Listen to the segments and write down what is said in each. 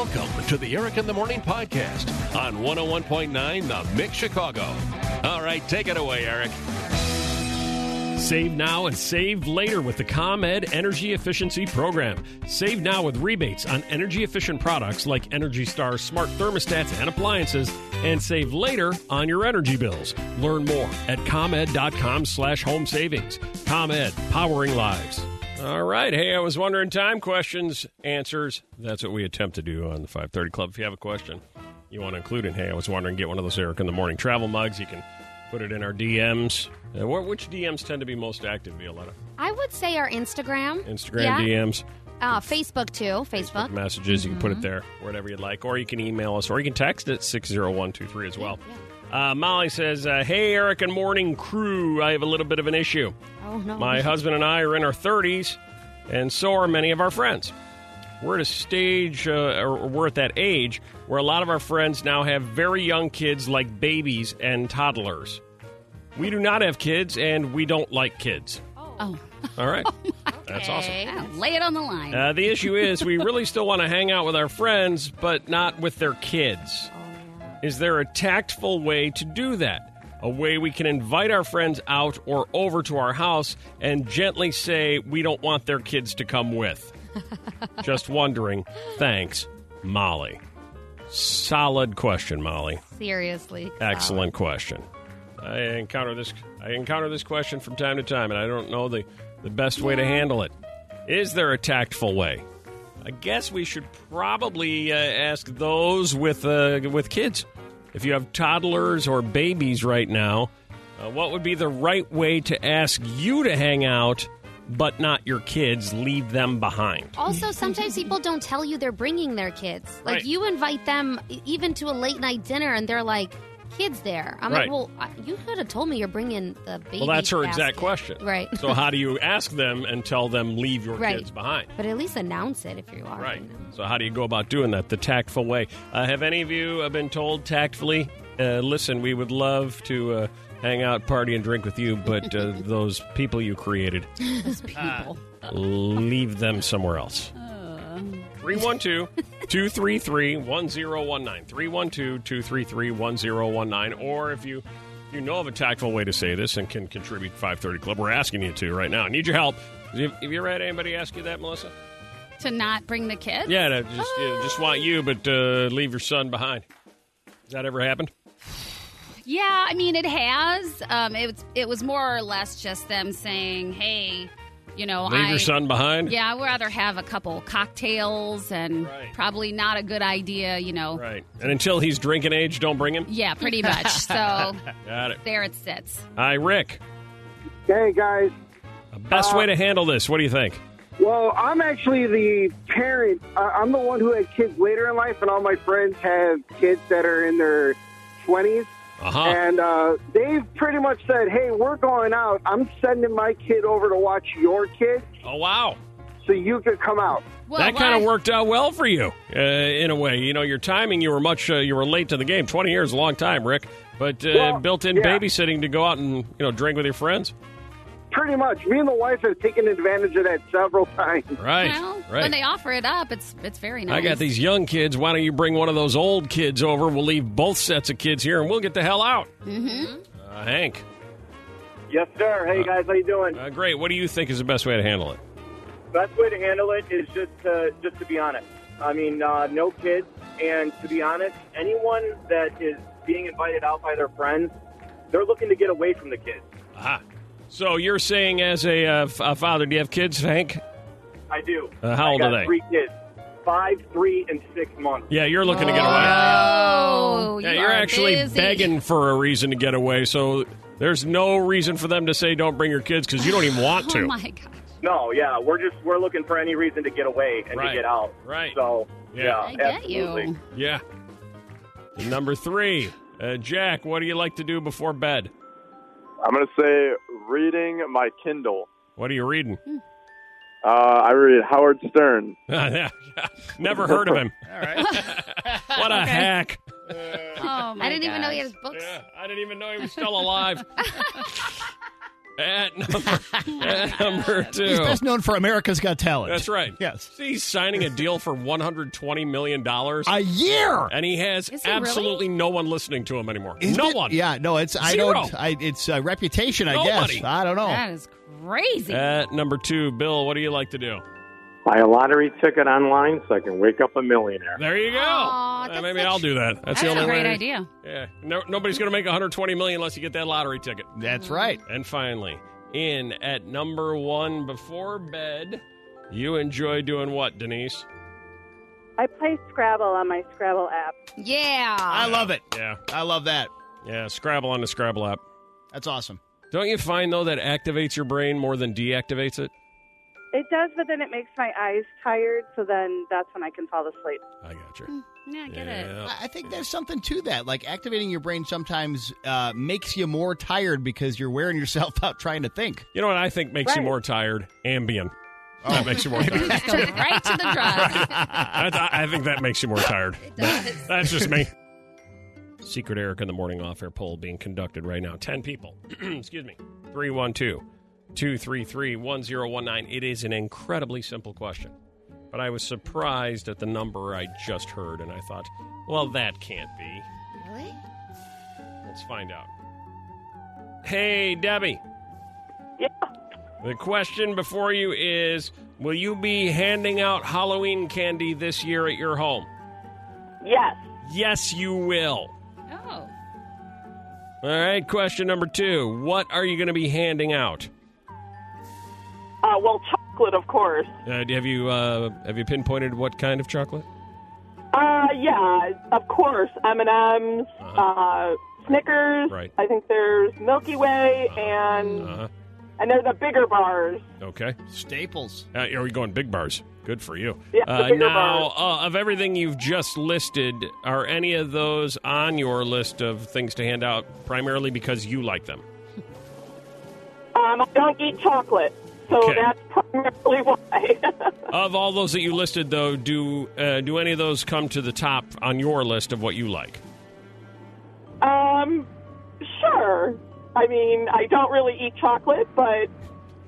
Welcome to the Eric in the Morning podcast on 101.9 The Mix Chicago. All right, take it away, Eric. Save now and save later with the ComEd Energy Efficiency Program. Save now with rebates on energy efficient products like Energy Star smart thermostats and appliances, and save later on your energy bills. Learn more at ComEd.com slash home savings. ComEd, powering lives. All right. Hey, I was wondering time questions, answers. That's what we attempt to do on the 530 Club. If you have a question you want to include in, hey, I was wondering, get one of those Eric in the Morning travel mugs. You can put it in our DMs. Uh, which DMs tend to be most active, Violetta? I would say our Instagram. Instagram Yeah. DMs, Uh, Facebook too. Facebook. messages. You can put it there, whatever you'd like. Or you can email us, or you can text it 60123 as well. Uh, Molly says, uh, Hey, Eric and morning crew, I have a little bit of an issue. Oh no. My husband and I are in our 30s, and so are many of our friends. We're at a stage, uh, or we're at that age where a lot of our friends now have very young kids like babies and toddlers. We do not have kids, and we don't like kids. Oh, All right. That's awesome. yeah, lay it on the line. Uh, the issue is we really still want to hang out with our friends, but not with their kids. Is there a tactful way to do that? A way we can invite our friends out or over to our house and gently say we don't want their kids to come with. Just wondering. Thanks, Molly. Solid question, Molly. Seriously. Excellent question. I encounter this I encounter this question from time to time, and I don't know the, the best way to handle it. Is there a tactful way? I guess we should probably uh, ask those with uh, with kids. If you have toddlers or babies right now, uh, what would be the right way to ask you to hang out, but not your kids? Leave them behind. Also, sometimes people don't tell you they're bringing their kids. Like Right. you invite them even to a late night dinner, and they're like, "Kids there." I'm Right. like, "Well, you could have told me you're bringing the baby." Well, that's her basket." exact question. Right. So how do you ask them and tell them leave your Right. kids behind? But at least announce it if you are. Right. them. So, how do you go about doing that the tactful way? Uh, have any of you uh, been told tactfully, uh, listen, we would love to uh, hang out, party, and drink with you, but uh, those people you created, People. leave them somewhere else? 312 233 1019. 312 233 1019. Or if you you know of a tactful way to say this and can contribute to 530 Club, we're asking you to right now. I need your help. Have you ever had anybody ask you that, Melissa? To not bring the kids? Yeah, no, just just want you, but uh, leave your son behind. Has that ever happened? Yeah, I mean, it has. Um, it, was, it was more or less just them saying, hey, you know, Leave I. your son behind. Yeah, I'd rather have a couple cocktails and Right. probably not a good idea, you know. Right. And until he's drinking age, don't bring him. Yeah, pretty much. so Got it. there it sits. Hi, Rick. Hey guys. The Best Uh, way to handle this. What do you think? Well, I'm actually the parent. I- I'm the one who had kids later in life, and all my friends have kids that are in their 20s. Uh huh. And uh, they've pretty much said, hey, we're going out. I'm sending my kid over to watch your kid Oh wow. so you could come out. Well, that kind of worked out well for you, uh, in a way. You know, your timing. You were much. Uh, you were late to the game. Twenty years, is a long time, Rick. But uh, Well, built-in yeah. babysitting to go out and you know drink with your friends. Pretty much. Me and the wife have taken advantage of that several times. Right. Well, right. when they offer it up, it's it's very nice. I got these young kids. Why don't you bring one of those old kids over? We'll leave both sets of kids here, and we'll get the hell out. Mm-hmm. Uh, Hank, Yes, sir. Hey, guys, how you doing? uh, great. What do you think is the best way to handle it? best way to handle it is just to, just to be honest. I mean, uh, no kids, and to be honest, anyone that is being invited out by their friends, they're looking to get away from the kids. Aha. So you're saying, as a, uh, f- a father, do you have kids, Hank? I do. Uh, how I old got are they? Three kids, five, three, and six months. Yeah, you're looking to get away. Oh, Yeah, you you're are actually busy. begging for a reason to get away. So there's no reason for them to say don't bring your kids because you don't even want to. Oh my gosh. No, yeah, we're just we're looking for any reason to get away and Right. to get out. Right. So Yeah. yeah, I get absolutely. you. Yeah. Number three, uh, Jack. What do you like to do before bed? I'm going to say reading my Kindle. What are you reading? Uh, I read Howard Stern. Never heard of him. All right. What a hack! Oh my I didn't even know he had his books. Yeah, I didn't even know he was still alive. At number, at number two. He's best known for America's Got Talent. That's right. Yes. See, he's signing a deal for $120 million. A year. and he has Is he really? absolutely no one listening to him anymore. Isn't no it? one. Yeah, no, it's I Zero. don't. I, it's uh, reputation, I Nobody. guess. I don't know. That is crazy. At number two, Bill, what do you like to do? Buy a lottery ticket online so I can wake up a millionaire. There you go. Aw, Uh, that's maybe such- I'll do that. That's, the only way. That's the a only great way. idea. Yeah. No, nobody's going to make 120 million unless you get that lottery ticket. That's right. And finally, in at number one before bed, you enjoy doing what, Denise? I play Scrabble on my Scrabble app. Yeah. I love it. Yeah. I love that. Yeah. Scrabble on the Scrabble app. That's awesome. Don't you find though that activates your brain more than deactivates it? It does, but then it makes my eyes tired, so then that's when I can fall asleep. I got you. yeah, I get it. Yeah. I I think there's something to that. Like activating your brain sometimes uh, makes you more tired because you're wearing yourself out trying to think. You know what I think makes you more tired? Ambien. That makes you more tired. Just go right to the drug. I, I think that makes you more tired. That's just me. Secret Eric in the morning off air poll being conducted right now. 10 people. Excuse me. 312 233 1019. It is an incredibly simple question. But I was surprised at the number I just heard, and I thought, well, that can't be. Really? Let's find out. Hey, Debbie. Yeah. The question before you is Will you be handing out Halloween candy this year at your home? Yes. Yes, you will. Oh. All right, question number two. What are you going to be handing out? Uh, well, chocolate, of course. Uh, have you uh, have you pinpointed what kind of chocolate? Uh, yeah, of course. M and M's, uh, Snickers. Right. I think there's Milky Way, and Uh-huh. and there's the bigger bars. Okay. Staples. Uh, are we going big bars? Good for you. Yeah, uh, now, uh, of everything you've just listed, are any of those on your list of things to hand out primarily because you like them? Um, I don't eat chocolate, so Okay. that's primarily why. Of all those that you listed, though, do uh, do any of those come to the top on your list of what you like? um, sure. I mean, I don't really eat chocolate, but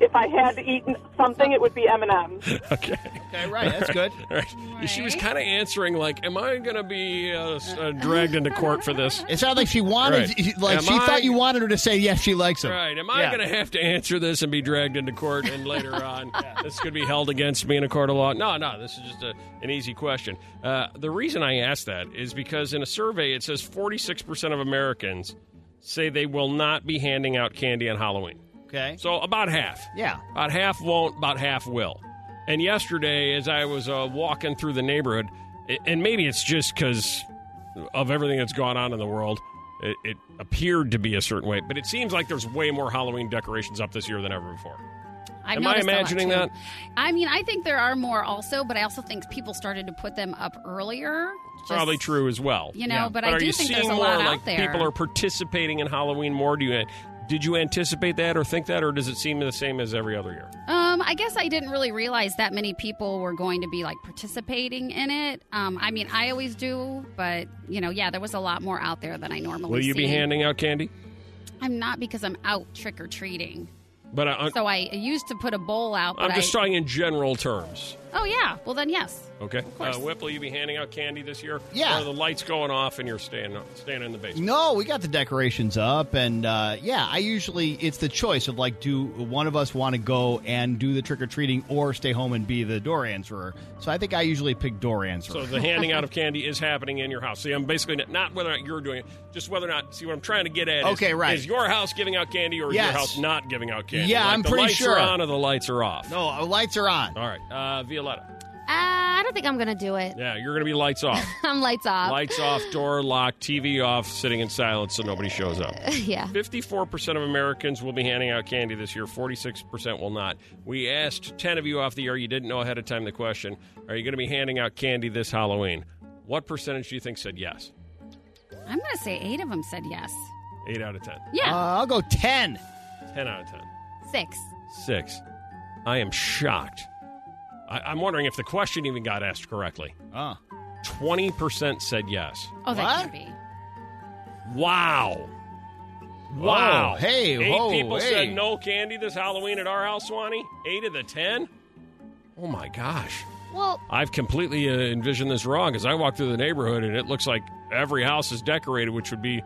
if I had to eat something, it would be M and M's. Okay. Okay, right. That's good. All right. She was kind of answering like, "Am I going to be uh, s- uh, dragged into court for this?" It sounded like she wanted, Right. like Am she I- thought you wanted her to say yes, she likes him. Right. Am I Yeah. going to have to answer this and be dragged into court and later on this could be held against me in a court of law? No, no. This is just a, an easy question. Uh, the reason I asked that is because in a survey it says 46% of Americans say they will not be handing out candy on Halloween. Okay. So about half. Yeah. About half won't, about half will. And yesterday, as I was uh, walking through the neighborhood, and maybe it's just because of everything that's gone on in the world, it, it appeared to be a certain way. But it seems like there's way more Halloween decorations up this year than ever before. I've Am I lot, imagining that? I mean, I think there are more also, but I also think people started to put them up earlier. Just- Probably true as well. You know, Yeah. but, But I do you think there's a more lot like there. people are participating in Halloween more? Do you did you anticipate that or think that, or does it seem the same as every other year? Um, I guess I didn't really realize that many people were going to be like participating in it. Um, I mean, I always do, but you know, yeah, there was a lot more out there than I normally. Will you be handing out candy? I'm not because I'm out trick or treating. But I, So I used to put a bowl out. I'm just I, talking in general terms. Oh yeah, well then yes. Okay. course. Uh, Whip, will you be handing out candy this year? Yeah. Or are the lights going off and you're staying staying in the basement? No, we got the decorations up, and uh, yeah, I usually it's the choice of like, do one of us want to go and do the trick or treating, or stay home and be the door answerer? So I think I usually pick door answerer. So the handing out of candy is happening in your house. See, I'm basically not, not whether or not you're doing it, just whether or not. See, what I'm trying to get at. Is, Okay, right. Is your house giving out candy, or is Yes. your house not giving out candy? Yeah, Like I'm the pretty lights sure. are on or the lights are off. no, uh, lights are on. All right, uh, Violetta. Uh, I don't think I'm gonna do it. Yeah, you're going to be lights off. I'm lights off. lights off, door locked, TV off, sitting in silence so nobody shows up. yeah. 54% of Americans will be handing out candy this year. 46% will not. We asked 10 of you off the air. You didn't know ahead of time the question Are you going to be handing out candy this Halloween? What percentage do you think said yes? I'm going to say eight of them said yes. 8 out of 10. Uh, Yeah, I'll go ten. 10 out of 10. Six. 6. I am shocked. I, I'm wondering if the question even got asked correctly. Oh, 20% said yes. oh, that What? can't be. Wow. Wow. Hey, Eight whoa, people hey. said no candy this Halloween at our house, Swanee. Eight of the ten? Oh, my gosh. Well, I've completely uh, envisioned this wrong because I walk through the neighborhood and it looks like every house is decorated, which would be,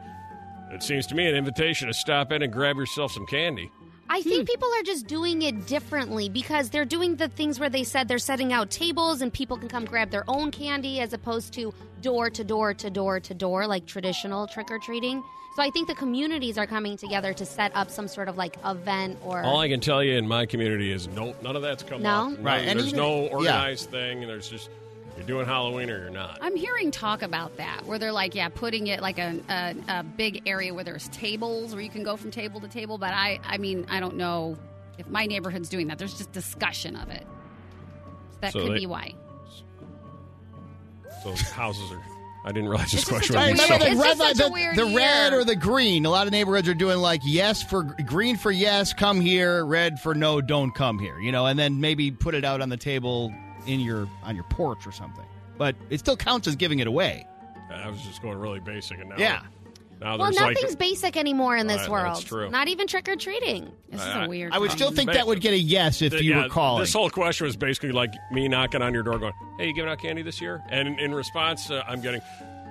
it seems to me, an invitation to stop in and grab yourself some candy. I think hmm. people are just doing it differently because they're doing the things where they said they're setting out tables and people can come grab their own candy as opposed to door to door to door to door like traditional trick or treating. So I think the communities are coming together to set up some sort of like event or All I can tell you in my community is no, none of that's come No? up. Right, and there's even- no yeah. organized thing, and there's just you're doing Halloween or you're not. I'm hearing talk about that where they're like, yeah, putting it like a, a, a big area where there's tables where you can go from table to table. But I, I mean, I don't know if my neighborhood's doing that. There's just discussion of it. That So could they- be why. So houses are. I didn't realize this It's just question such a would be so. the It's red, just such a the, weird the red year. or the green. A lot of neighborhoods are doing like yes for green for yes, come here. Red for no, don't come here. You know, and then maybe put it out on the table in your on your porch or something. But it still counts as giving it away. I was just going really basic, and now Yeah. now Well, there's nothing's like basic anymore in this Right, world. that's true. Not even trick or treating. This is I- a weird. I would still think that would get a yes if Th- you yeah, were calling. This whole question was basically like me knocking on your door, going, "Hey, you giving out candy this year?" And in, in response, uh, I'm getting,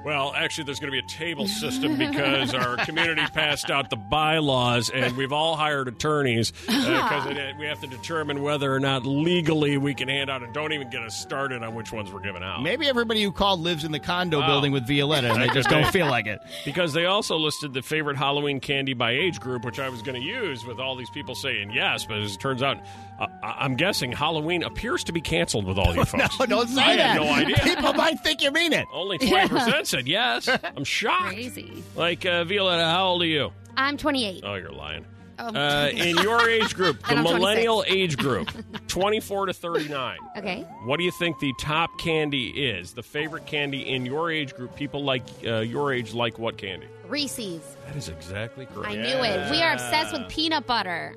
"Well, actually, there's going to be a table system because our community passed out the bylaws, and we've all hired attorneys because we have to determine whether or not legally we can hand out. And don't even get us started on which ones we're giving out. Maybe everybody who called lives in the condo Wow. building with Violetta, and they just don't feel like it. Because they also listed the favorite Halloween candy by age group, which I was going to use with all these people saying yes, but as it turns out, uh, I- I'm guessing Halloween appears to be canceled with all you folks. No, don't say I that. had no idea. People might think you mean it. Only 20% said yes. I'm shocked. crazy. Like, uh, Violetta, how old are you? I'm 28. Oh, you're lying. Oh. Uh, in your age group, the And I'm millennial age group, 24 to 39. Okay. What do you think the top candy is? The favorite candy in your age group? People like uh, your age like what candy? Reese's. That is exactly correct. I knew it. We are obsessed with peanut butter.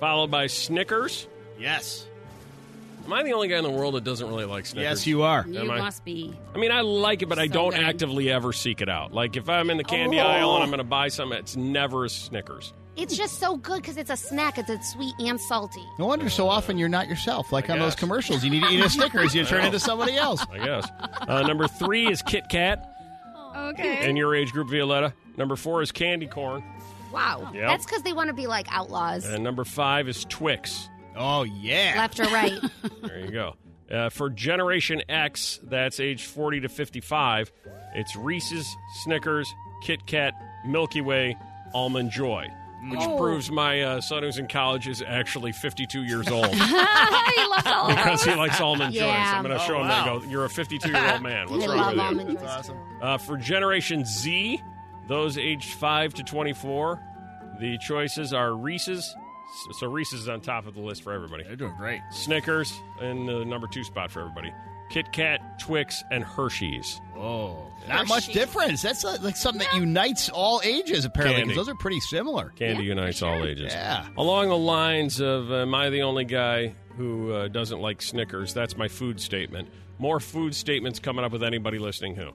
Followed by Snickers. Yes. Am I the only guy in the world that doesn't really like Snickers? Yes, you are. You Am I? must be. I mean, I like it, but I So don't good. actively ever seek it out. Like if I'm in the candy Oh. aisle and I'm going to buy something, it's never a Snickers. It's just so good because it's a snack. It's, it's sweet and salty. No wonder so often you're not yourself. Like I on those guess. commercials, you need to eat a Snickers, you turn into somebody else. I guess. Uh, number three is Kit Kat Okay. in your age group, Violetta. Number four is candy corn, Wow. Yep. That's because they want to be like outlaws. and number five is Twix. Oh yeah. Left or right. There you go. Uh, for Generation X, that's age 40 to 55, it's Reese's, Snickers, Kit Kat, Milky Way, Almond Joy. Which Oh. proves my uh, son who's in college is actually 52 years old he loves all because he likes almond joys. Yeah. I'm going to Oh, show him wow. that and go, You're a 52 year old man. What's I wrong love with you? almond joys. too. Uh, for Generation Z, those aged 5 to 24, the choices are Reese's. So Reese's is on top of the list for everybody. They're doing great. Snickers in the number two spot for everybody. Kit Kat, Twix, and Hershey's. Oh, not much Hershey's. difference. That's uh, like something that unites all ages, apparently, Candy. because those are pretty similar. Candy unites all ages. Yeah. Along the lines of, am I the only guy who uh, doesn't like Snickers? That's my food statement. More food statements coming up with anybody listening who.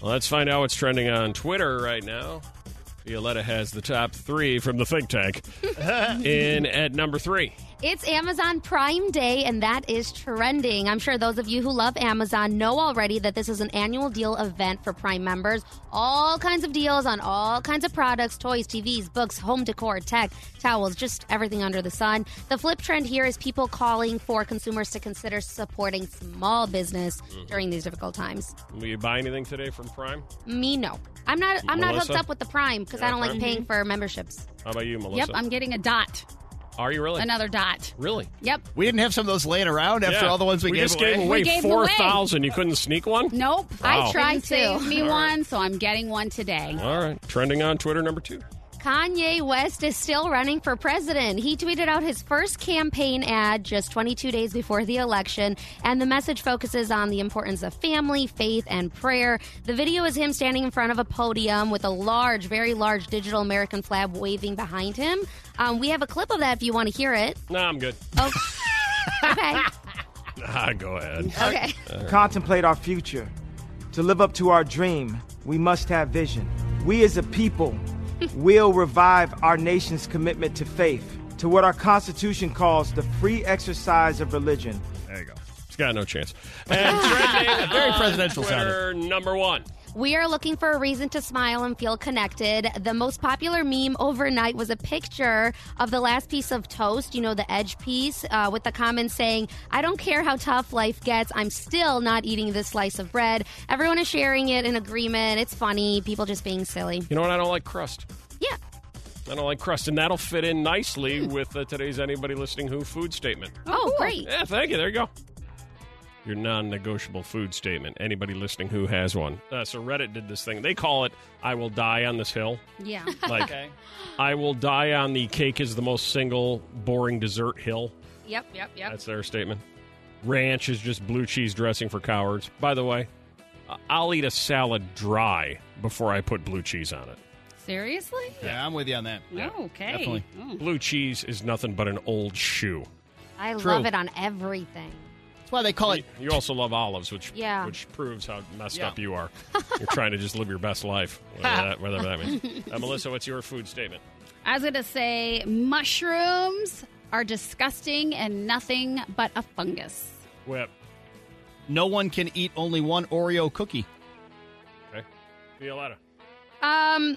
Well, let's find out what's trending on Twitter right now. Violetta has the top three from the think tank. in at number three. It's Amazon Prime Day, and that is trending. I'm sure those of you who love Amazon know already that this is an annual deal event for Prime members. All kinds of deals on all kinds of products toys, TVs, books, home decor, tech, towels, just everything under the sun. The flip trend here is people calling for consumers to consider supporting small business mm-hmm. during these difficult times. Will you buy anything today from Prime? Me, no. I'm not. I'm not hooked up with the Prime because I don't like paying for memberships. How about you, Melissa? Yep, I'm getting a dot. Are you really? Another dot. Really? Yep. We didn't have some of those laying around after Yeah. all the ones we, gave just away. gave away We gave them four away. thousand. You couldn't sneak one. Nope. Wow. I tried Didn't save to. me one, so I'm getting one today. All right, trending on Twitter number two. Kanye West is still running for president. He tweeted out his first campaign ad just 22 days before the election, and the message focuses on the importance of family, faith, and prayer. The video is him standing in front of a podium with a large, very large digital American flag waving behind him. Um, we have a clip of that if you want to hear it. No, I'm good. Oh, okay. Ah, go ahead. Okay. contemplate our future. To live up to our dream, we must have vision. we as a people will revive our nation's commitment to faith, to what our Constitution calls the free exercise of religion. There you go. It's got no chance. And trending Very on presidential Twitter, number one. We are looking for a reason to smile and feel connected. The most popular meme overnight was a picture of the last piece of toast, you know, the edge piece, uh, with the comment saying, I don't care how tough life gets, I'm still not eating this slice of bread. Everyone is sharing it in agreement. It's funny. People just being silly. You know what? I don't like crust. Yeah. I don't like crust, and that'll fit in nicely with uh, today's anybody listening who food statement. Oh, great. Yeah, thank you. There you go. Your non-negotiable food statement. Anybody listening who has one. Uh, so Reddit did this thing. They call it "I will die on this hill." Yeah. Like, I will die on the cake is the most single boring dessert hill. yep, yep, yep. That's their statement. Ranch is just blue cheese dressing for cowards. By the way, I- I'll eat a salad dry before I put blue cheese on it. Seriously? Yeah, I'm with you on that. Oh, okay. definitely. Oh. Blue cheese is nothing but an old shoe. I True. love it on everything. That's why they call it. You also love olives, which Yeah. which proves how messed Yeah. up you are. You're trying to just live your best life, whatever that, whatever that means. Uh, Melissa, what's your food statement? I was going to say mushrooms are disgusting and nothing but a fungus. Whip. No one can eat only one Oreo cookie. Okay. Violetta. Um,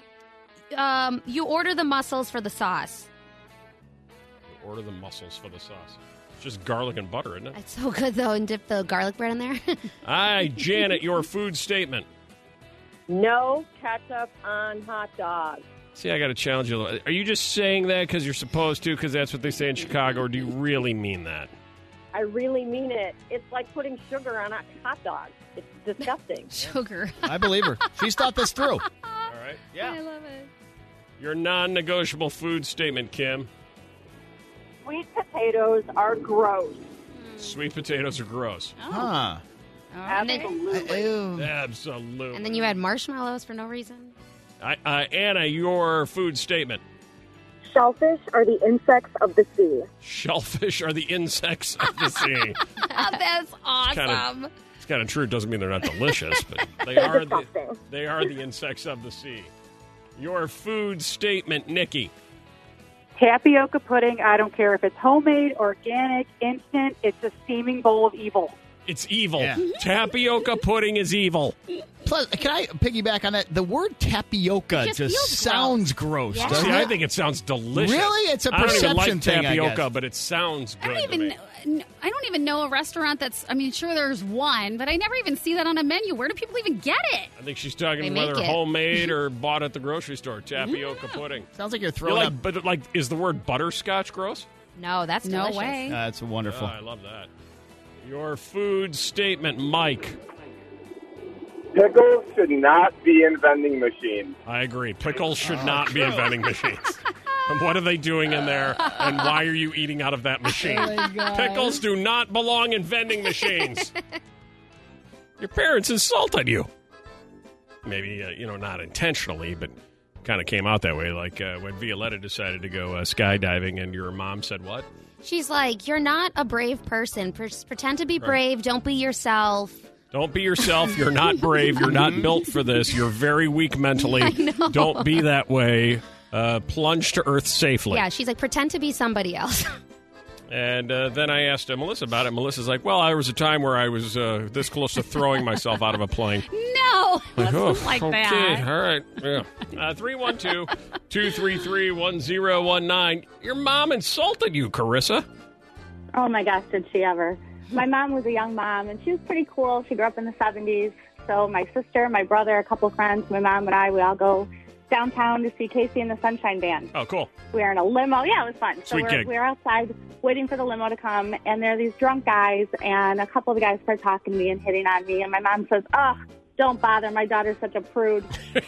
um, you order the mussels for the sauce. You Order the mussels for the sauce. It's just garlic and butter, isn't it? It's so good though, and dip the garlic bread in there. Hi, Janet, your food statement. No ketchup on hot dogs. See, I got to challenge you a little. Are you just saying that because you're supposed to, because that's what they say in Chicago, or do you really mean that? I really mean it. It's like putting sugar on a hot dog. It's disgusting. Sugar. I believe her. She's thought this through. All right. Yeah. I love it. Your non negotiable food statement, Kim. Sweet potatoes are gross. Sweet potatoes are gross. Huh. Absolutely. Ew. Absolutely. and then you had marshmallows for no reason. I, uh, Anna, your food statement. Shellfish are the insects of the sea. Shellfish are the insects of the sea. That's awesome. It's kind of true. It doesn't mean they're not delicious, but they They're are the, disgusting. they are the insects of the sea. Your food statement, Nikki. Tapioca pudding, I don't care if it's homemade, organic, instant, it's a steaming bowl of evil. It's evil. Yeah. Tapioca pudding is evil. Plus, can I piggyback on that? The word tapioca It just just, sounds gross, Yeah. See. I think it sounds delicious. Really? It's a I don't even like perception thing, I tapioca, guess. but it sounds I don't to even. me. I don't even know a restaurant that's. I mean, sure, there's one, but I never even see that on a menu. Where do people even get it? I think she's talking They whether it. homemade or bought at the grocery store. Tapioca pudding. Sounds like you're You throwing like, up. but like, is the word butterscotch gross? No, that's No delicious. way. That's wonderful. Oh, I love that. Your food statement, Mike. Pickles should not be in vending machines. I agree. Pickles Oh, should not be in vending machines. and what are they doing in there? And why are you eating out of that machine? Oh, Pickles do not belong in vending machines. Your parents insulted you. Maybe, uh, you know, not intentionally, but kind of came out that way. Like uh, when Violetta decided to go uh, skydiving, and your mom said, What? She's like, "You're not a brave person. Pre- pretend to be brave. Don't be yourself." Don't be yourself. You're not brave. You're not built for this. You're very weak mentally. Don't be that way. Uh, plunge to earth safely. Yeah, she's like, "Pretend to be somebody else." And uh, then I asked uh, Melissa about it. Melissa's like, "Well, there was a time where I was uh, this close to throwing myself out of a plane." No, Like, wasn't oh, like okay, that. all right, yeah. Uh, 312-233-1019. Your mom insulted you, Carissa. Oh my gosh, did she ever? My mom was a young mom, and she was pretty cool. She grew up in the 70s. So my sister, my brother, a couple of friends, my mom and I, we all go downtown to see KC and the Sunshine Band. Oh, cool. We were in a limo. Yeah, it was fun. So Sweet we're, gig. we were outside waiting for the limo to come, and there are these drunk guys, and a couple of the guys start talking to me and hitting on me. And my mom says, "Oh, don't bother. My daughter's such a prude."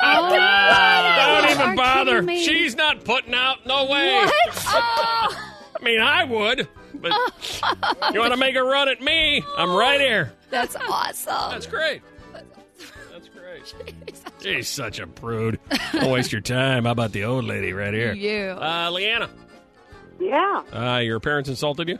Oh, Don't You even bother. She's not putting out. No way. What? I mean, I would, but you want to make a run at me? I'm right here. That's awesome. That's great. That's great. She's such a prude. Don't waste your time. How about the old lady right here? You. Uh, Leanna, Yeah. uh, your parents insulted you?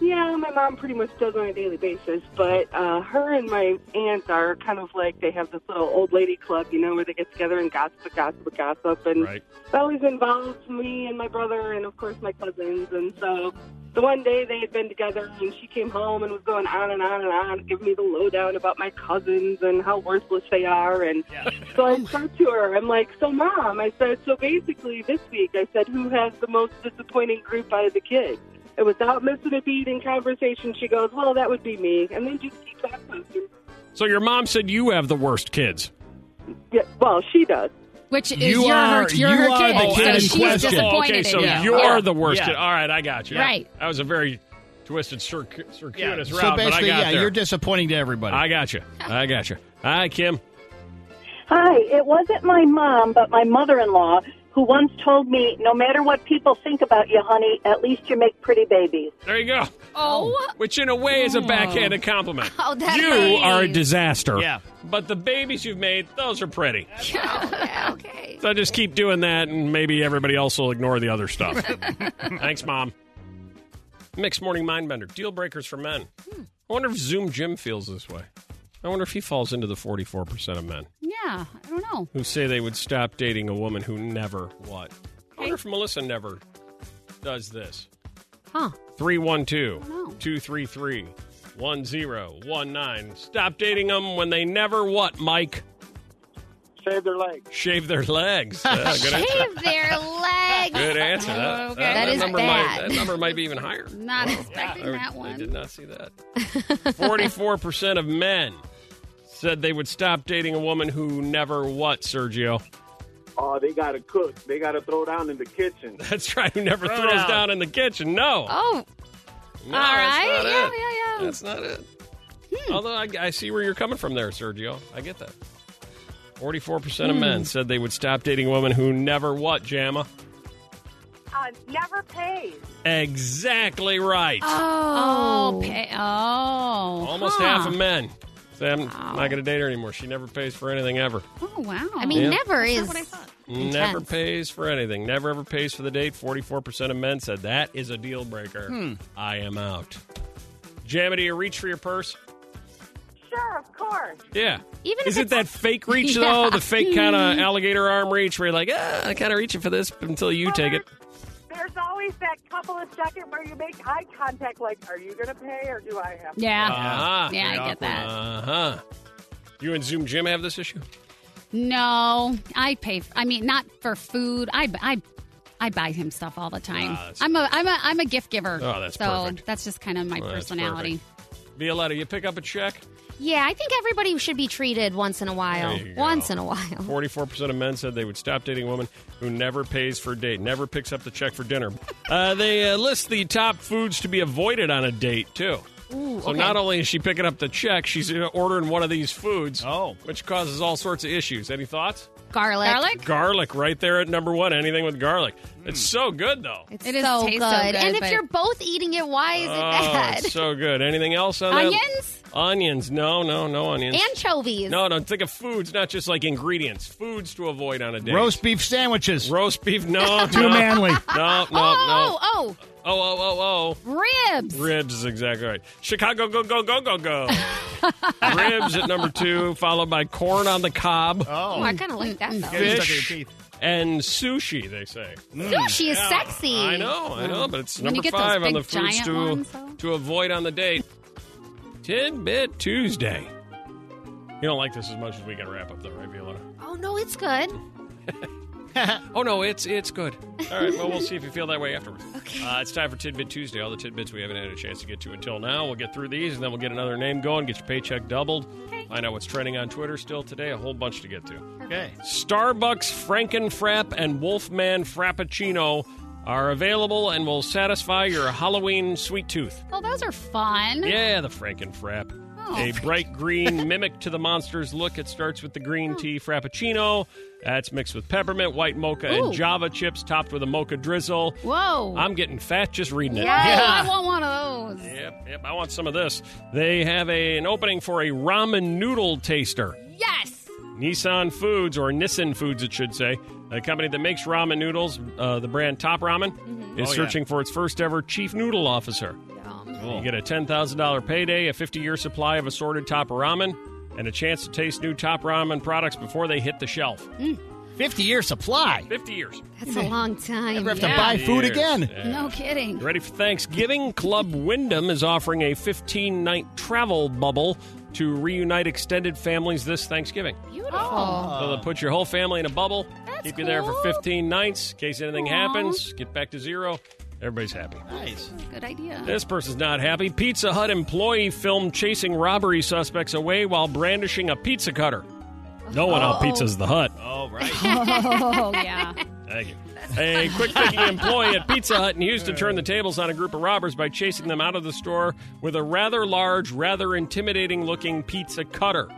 Yeah, my mom pretty much does on a daily basis, but uh, her and my aunt are kind of like they have this little old lady club, you know, where they get together and gossip, gossip, gossip, and Right. it always involves me and my brother and of course my cousins. And so the one day they had been together and she came home and was going on and on and on, giving me the lowdown about my cousins and how worthless they are. And so I said to her, I'm like, so mom, I said, so basically this week I said, who has the most disappointing group out of the kids? And without missing a beat in conversation, she goes, well, that would be me. And then just keeps on talking. So your mom said you have the worst kids. Yeah, well, she does. Which is You you're her, you're you her are kid. the so kid in she's question. disappointed Oh, okay, so in you. you're Yeah. the worst Yeah. kid. All right, I got you. Right. That was a very twisted, circ- circuitous So route, but I basically, got yeah, there. you're disappointing to everybody. I got you. I got you. Hi, Kim. Hi, it wasn't my mom, but my mother in law who once told me no matter what people think about you, honey, at least you make pretty babies. There you go. Oh. Which, in a way, is a backhanded compliment. Oh, that's you nice. are a disaster. Yeah. But the babies you've made, those are pretty. yeah, okay. So just keep doing that, and maybe everybody else will ignore the other stuff. Thanks, Mom. Mixed morning mind bender. Deal breakers for men. Hmm. I wonder if Zoom Jim feels this way. I wonder if he falls into the 44% of men Yeah, I don't know. who say they would stop dating a woman who never what? I wonder if Melissa never does this. Huh. 312 233 1019. Stop dating them when they never what, Mike? Shave their legs. Shave their legs. Yeah, good answer. Shave their legs. Good answer. That, oh, Okay. that, That is number bad. Might, that number might be even higher. Not expecting I, that I one. did not see that. 44% of men said they would stop dating a woman who never what, Sergio? Oh, they got to cook. They got to throw down in the kitchen. That's right, who never Throw throws down. down in the kitchen. No. Oh, no all right. That's not Yeah, it. yeah, yeah. That's not it. Hmm. Although I, I see where you're coming from there, Sergio. I get that. 44% of Hmm. men said they would stop dating a woman who never what, Jamma? Uh, never pays. Exactly right. Oh, pay, oh, Almost huh. half of men. Say, I'm not going to date her anymore. She never pays for anything ever. Oh wow. I mean, Yeah. never That's is. not what I thought. Never Intense. pays for anything. Never ever pays for the date. 44% of men said that is a deal breaker. Hmm. I am out. Jammy, do you reach for your purse? Sure, of course. Yeah. Even Is it that fake reach, Yeah. though? The fake kind of alligator arm reach where you're like, ah, I kind of reaching for this until you Well, take it. There's always that couple of seconds where you make eye contact, like, are you going to pay or do I have to? Yeah. Uh-huh. Yeah, I get that. Uh huh. You and Zoom Jim have this issue? No, I pay. I mean, not for food. I, I, I buy him stuff all the time. Ah, that's- I'm a, I'm a, I'm a gift giver. Oh, that's so perfect. that's just kind of my Well, that's personality. Violetta, you pick up a check? Yeah, I think everybody should be treated once in a while. There you go. Once in a while. 44% of men said they would stop dating a woman who never pays for a date, never picks up the check for dinner. Uh, they uh, list the top foods to be avoided on a date, too. Ooh, So okay. not only is she picking up the check, she's uh, ordering one of these foods, Oh. which causes all sorts of issues. Any thoughts? Garlic. Garlic. Garlic, right there at number one. Anything with garlic. It's mm. so good, though. It's It is- so tastes good. so good, And if but- you're both eating it, why is it oh, bad? it's so good. Anything else on that? Onions. Onions. No, no, no onions. Anchovies. no, no. Think of foods, not just like ingredients. Foods to avoid on a day. Roast beef sandwiches. Roast beef. No, Too no. manly. No, no, oh, no. oh, Oh, oh. Oh, oh, oh, ribs. oh. Ribs Ribs is exactly right. Chicago, go, go, go, go, go. Ribs at number two, followed by corn on the cob Oh, I kind of like that though. Get it stuck in your Fish. teeth. and sushi. They say. Mm. Sushi is sexy. I know, I know, but it's When you number get those five on big the foods giant to ones, though. to avoid on the date. Tidbit Tuesday. You don't like this as much as we can wrap up, though, right, Violetta? Oh no, it's good. Oh no, it's it's good. All right, well we'll see if you feel that way afterwards. Okay. Uh, it's time for Tidbit Tuesday. All the tidbits we haven't had a chance to get to until now. We'll get through these, and then we'll get another name going. Get your paycheck doubled. Okay. Find out what's trending on Twitter still today. A whole bunch to get to. Okay. Starbucks Frankenfrapp and Wolfman Frappuccino are available and will satisfy your Halloween sweet tooth. Oh, those are fun. Yeah, the Frankenfrapp. Oh. A bright green mimic to the monster's look. It starts with the green tea frappuccino. That's mixed with peppermint, white mocha, Ooh. and Java chips, topped with a mocha drizzle. Whoa. I'm getting fat just reading it. Whoa, I want one of those. Yep, yep. I want some of this. They have a, an opening for a ramen noodle taster. Yes. Nissan Foods, or Nissan Foods, it should say, a company that makes ramen noodles, uh, the brand Top Ramen, is Oh, yeah. searching for its first ever chief noodle officer. You get a $10,000 payday, a 50 year supply of assorted top ramen, and a chance to taste new top ramen products before they hit the shelf. Mm. 50 year supply. 50 years. That's a long time. Never have to buy food Years. again. Yeah. No kidding. You ready for Thanksgiving? Club Wyndham is offering a 15 night travel bubble to reunite extended families this Thanksgiving. Beautiful. So they'll put your whole family in a bubble, keep you there for 15 nights in case anything Aw. happens, get back to zero. Everybody's happy. Nice. Good idea. This person's not happy. Pizza Hut employee filmed chasing robbery suspects away while brandishing a pizza cutter. No one Oh. out pizzas the Hut. Oh, right. Oh, yeah. Thank you. A quick thinking employee at Pizza Hut in Houston turned the tables on a group of robbers by chasing them out of the store with a rather large, rather intimidating looking pizza cutter.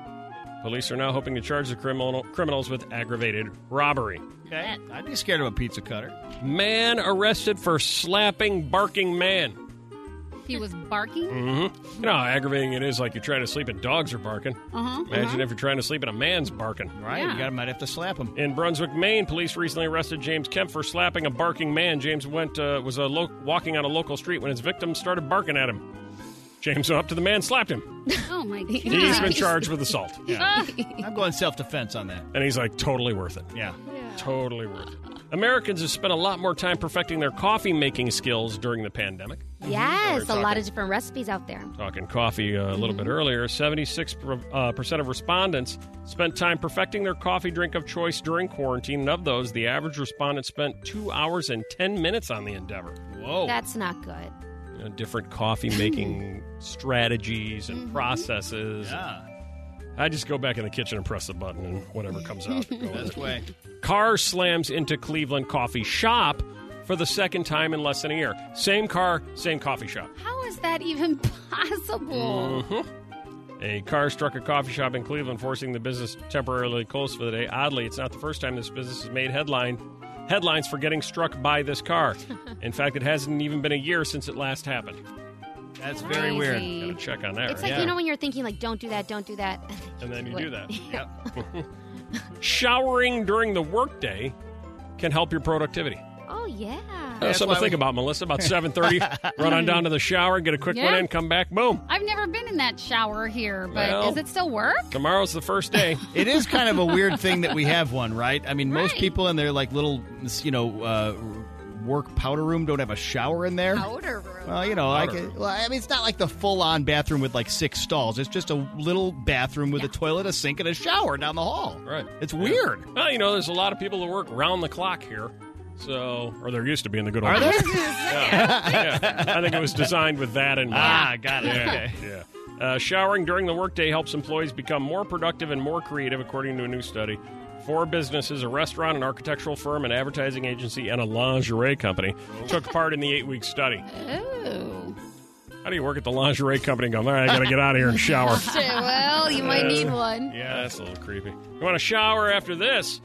Police are now hoping to charge the criminal, criminals with aggravated robbery. Okay. I'd be scared of a pizza cutter. Man arrested for slapping barking man. He was barking. Mm-hmm. You know how aggravating it is, like you're trying to sleep and dogs are barking. Uh huh. Imagine if you're trying to sleep and a man's barking. Right? Yeah. You gotta, might have to slap him. In Brunswick, Maine, police recently arrested James Kemp for slapping a barking man. James went uh, was a lo- walking on a local street when his victim started barking at him. James went up to the man, slapped him. Oh my god. He's been charged with assault. Yeah. I'm going self defense on that. And he's like, totally worth it. Yeah. Totally worth it. Americans have spent a lot more time perfecting their coffee making skills during the pandemic. Yes, We're a lot of different recipes out there. Talking coffee uh, a little bit earlier, 76% uh, percent of respondents spent time perfecting their coffee drink of choice during quarantine. And of those, the average respondent spent two hours and 10 minutes on the endeavor. Whoa. That's not good. You know, different coffee making strategies and Mm-hmm. processes. Yeah. I just go back in the kitchen and press the button, and whatever comes out. That's the way. Car slams into Cleveland coffee shop for the second time in less than a year. Same car, same coffee shop. How is that even possible? Mhm. A car struck a coffee shop in Cleveland, forcing the business temporarily closed for the day. Oddly, it's not the first time this business has made headline headlines for getting struck by this car. In fact, it hasn't even been a year since it last happened. That's very weird. Crazy. Gotta check on that. It's right? like you know when you're thinking like, don't do that, don't do that, and then you do do it. that. Yep. Showering during the workday can help your productivity. Oh yeah. Uh, That's something why to think about, Melissa. About seven thirty, run on down to the shower, get a quick one Yeah. in, come back, boom. I've never been in that shower here, but Well- does it still work? Tomorrow's the first day. It is kind of a weird thing that we have one, right? I mean, most Right. people in their like little, you know, uh, work powder room don't have a shower in there. Powder room. Well, you know, like Powder room. well, I mean, it's not like the full-on bathroom with like six stalls. It's just a little bathroom with a toilet, a sink, and a shower down the hall. Right. It's Yeah. weird. Well, you know, there's a lot of people that work round the clock here. So, or there used to be in the good old Are there? days. Yeah. yeah. I think it was designed with that in mind. Ah, got it. Yeah. Okay. yeah. Uh, showering during the workday helps employees become more productive and more creative, according to a new study. Four businesses, a restaurant, an architectural firm, an advertising agency, and a lingerie company took part in the eight week study. Oh. How do you work at the lingerie company and go, all right, I got to get out of here and shower? well, you might need one. Yeah, that's a little creepy. You want to shower after this?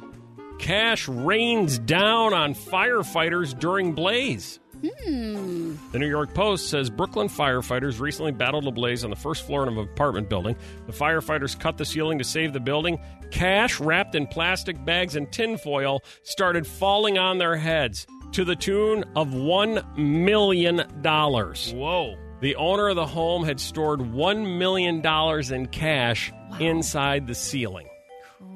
Cash rains down on firefighters during blaze. Hmm. The New York Post says Brooklyn firefighters recently battled a blaze on the first floor of an apartment building. The firefighters cut the ceiling to save the building. Cash wrapped in plastic bags and tinfoil started falling on their heads to the tune of $1 million. Whoa. The owner of the home had stored $1 million in cash inside the ceiling.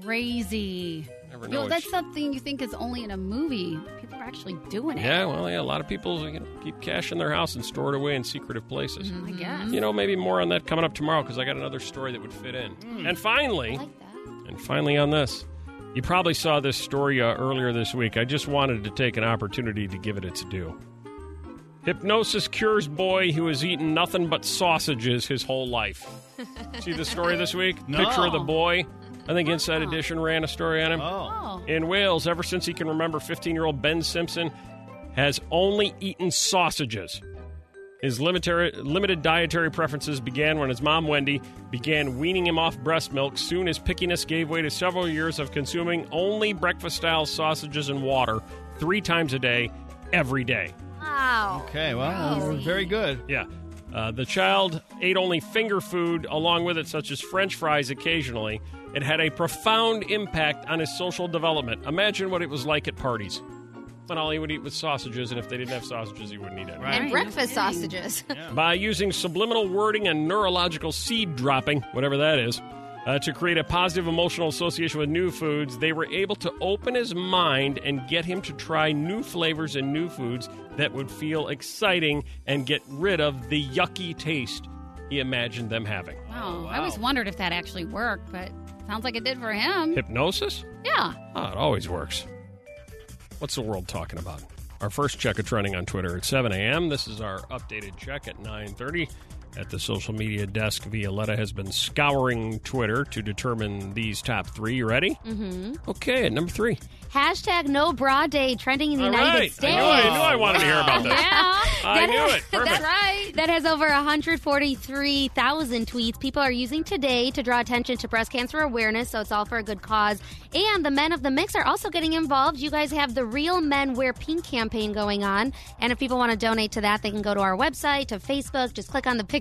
Crazy. Never You know know, that's you- something you think is only in a movie. People are actually doing it. Yeah, well, yeah, a lot of people you know, keep cash in their house and store it away in secretive places. Mm-hmm. I mm-hmm. guess. You know, maybe more on that coming up tomorrow because I got another story that would fit in. Mm. And finally, like that. and finally on this, you probably saw this story uh, earlier this week. I just wanted to take an opportunity to give it its due. Hypnosis cures boy who has eaten nothing but sausages his whole life. See the story this week? No. Picture of the boy. I think Inside Edition ran a story on him. Oh. Oh. In Wales, ever since he can remember, 15 year old Ben Simpson has only eaten sausages. His limited, limited dietary preferences began when his mom, Wendy, began weaning him off breast milk. Soon, his pickiness gave way to several years of consuming only breakfast style sausages and water three times a day, every day. Wow. Okay. Well, very good. Yeah. Uh, the child ate only finger food along with it, such as French fries occasionally. It had a profound impact on his social development. Imagine what it was like at parties. and all he would eat was sausages, and if they didn't have sausages, he wouldn't eat it. And breakfast sausages. By using subliminal wording and neurological seed dropping, whatever that is, uh, to create a positive emotional association with new foods, they were able to open his mind and get him to try new flavors and new foods that would feel exciting and get rid of the yucky taste he imagined them having. Oh, I always wondered if that actually worked, but sounds like it did for him. Hypnosis? Yeah. Oh, it always works. What's the world talking about? Our first check of running on Twitter at 7 a.m. This is our updated check at 9:30. At the social media desk, Violetta has been scouring Twitter to determine these top three. You ready? Mm-hmm. Okay, at number three. Hashtag No Bra Day trending in the All United right. States. I knew, I knew I wanted to hear about this. Yeah. I That knew has- it. Perfect. That's right. That has over 143,000 tweets. People are using today to draw attention to breast cancer awareness, so it's all for a good cause. And the men of the mix are also getting involved. You guys have the Real Men Wear Pink campaign going on. And if people want to donate to that, they can go to our website, to Facebook, just click on the picture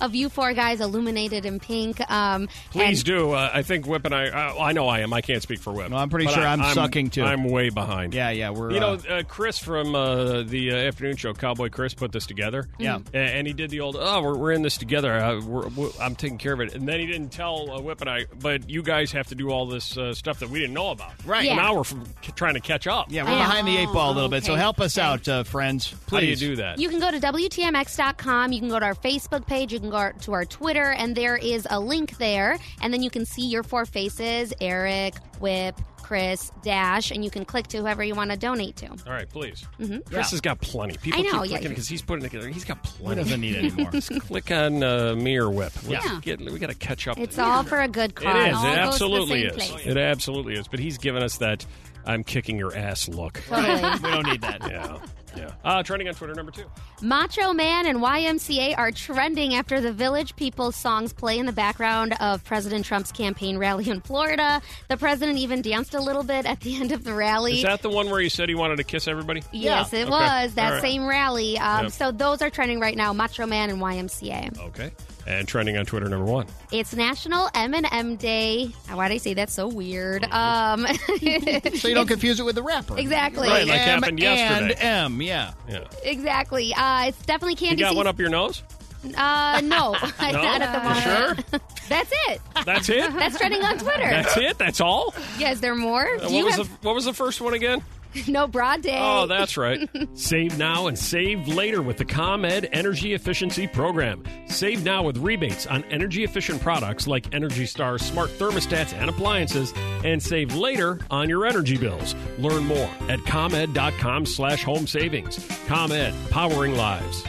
of you four guys illuminated in pink. Um, Please and- do. Uh, I think Whip and I. Uh, I know I am. I can't speak for Whip. No, I'm pretty But sure I, I'm sucking, too. I'm way behind. Yeah, yeah, we're. You know, uh, uh, Chris from uh, the uh, afternoon show, Cowboy Chris, put this together. Yeah. A- and he did the old, oh, we're, we're in this together. Uh, we're, we're, I'm taking care of it. And then he didn't tell uh, Whip and I, but you guys have to do all this uh, stuff that we didn't know about. Right. Yeah. now we're from, trying to catch up. yeah, we're behind the eight ball a little bit, so okay. help us out, uh, friends. Please How do you do that? You can go to WTMX.com. You can go to our Facebook page. You can go to our Twitter, and there is a link there. And then you can see your four faces Eric, Whip, Chris, Dash, and you can click to whoever you want to donate to. all right, please. Mhm. Chris Yeah. has got plenty. People I know, keep yeah. clicking because he's putting it together. He's got plenty. He doesn't need anymore. Just click on uh, me or Whip. Let's Yeah. get, we got to catch up. It's all for a good cause. It is. All It goes to the absolutely is. place. It absolutely is. But he's given us that I'm kicking your ass look. Totally. we don't need that. Yeah. Yeah. Uh, trending on Twitter, number two. Macho Man and YMCA are trending after the Village People songs play in the background of President Trump's campaign rally in Florida. The president even danced a little bit at the end of the rally. Is that the one where he said he wanted to kiss everybody? Yes, it Okay. was that All right. same rally. Um, Yep. So those are trending right now: Macho Man and YMCA. Okay. And trending on Twitter, number one. It's National M&M Day. Why did I say that's so weird? Um, so you don't confuse it with the rapper. Exactly. Right, like M happened yesterday. And M, yeah. Yeah. exactly. Uh, it's definitely candy. You candy. got season. one up your nose? Uh, no, not at the You moment. sure? That's it. That's it? That's trending on Twitter. That's it? That's all? Yeah, is there more? Uh, Do you what, was have the, what was the first one again? no broad day? Oh, that's right. save now and save later with the ComEd Energy Efficiency Program. Save now with rebates on energy efficient products like Energy Star smart thermostats and appliances, and save later on your energy bills. Learn more at ComEd.com slash home savings. ComEd, powering lives.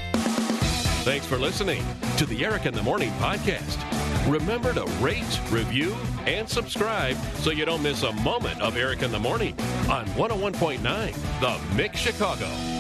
Thanks for listening to the Eric in the Morning podcast. Remember to rate, review, and subscribe so you don't miss a moment of Eric in the Morning on 101.9 The Mix Chicago.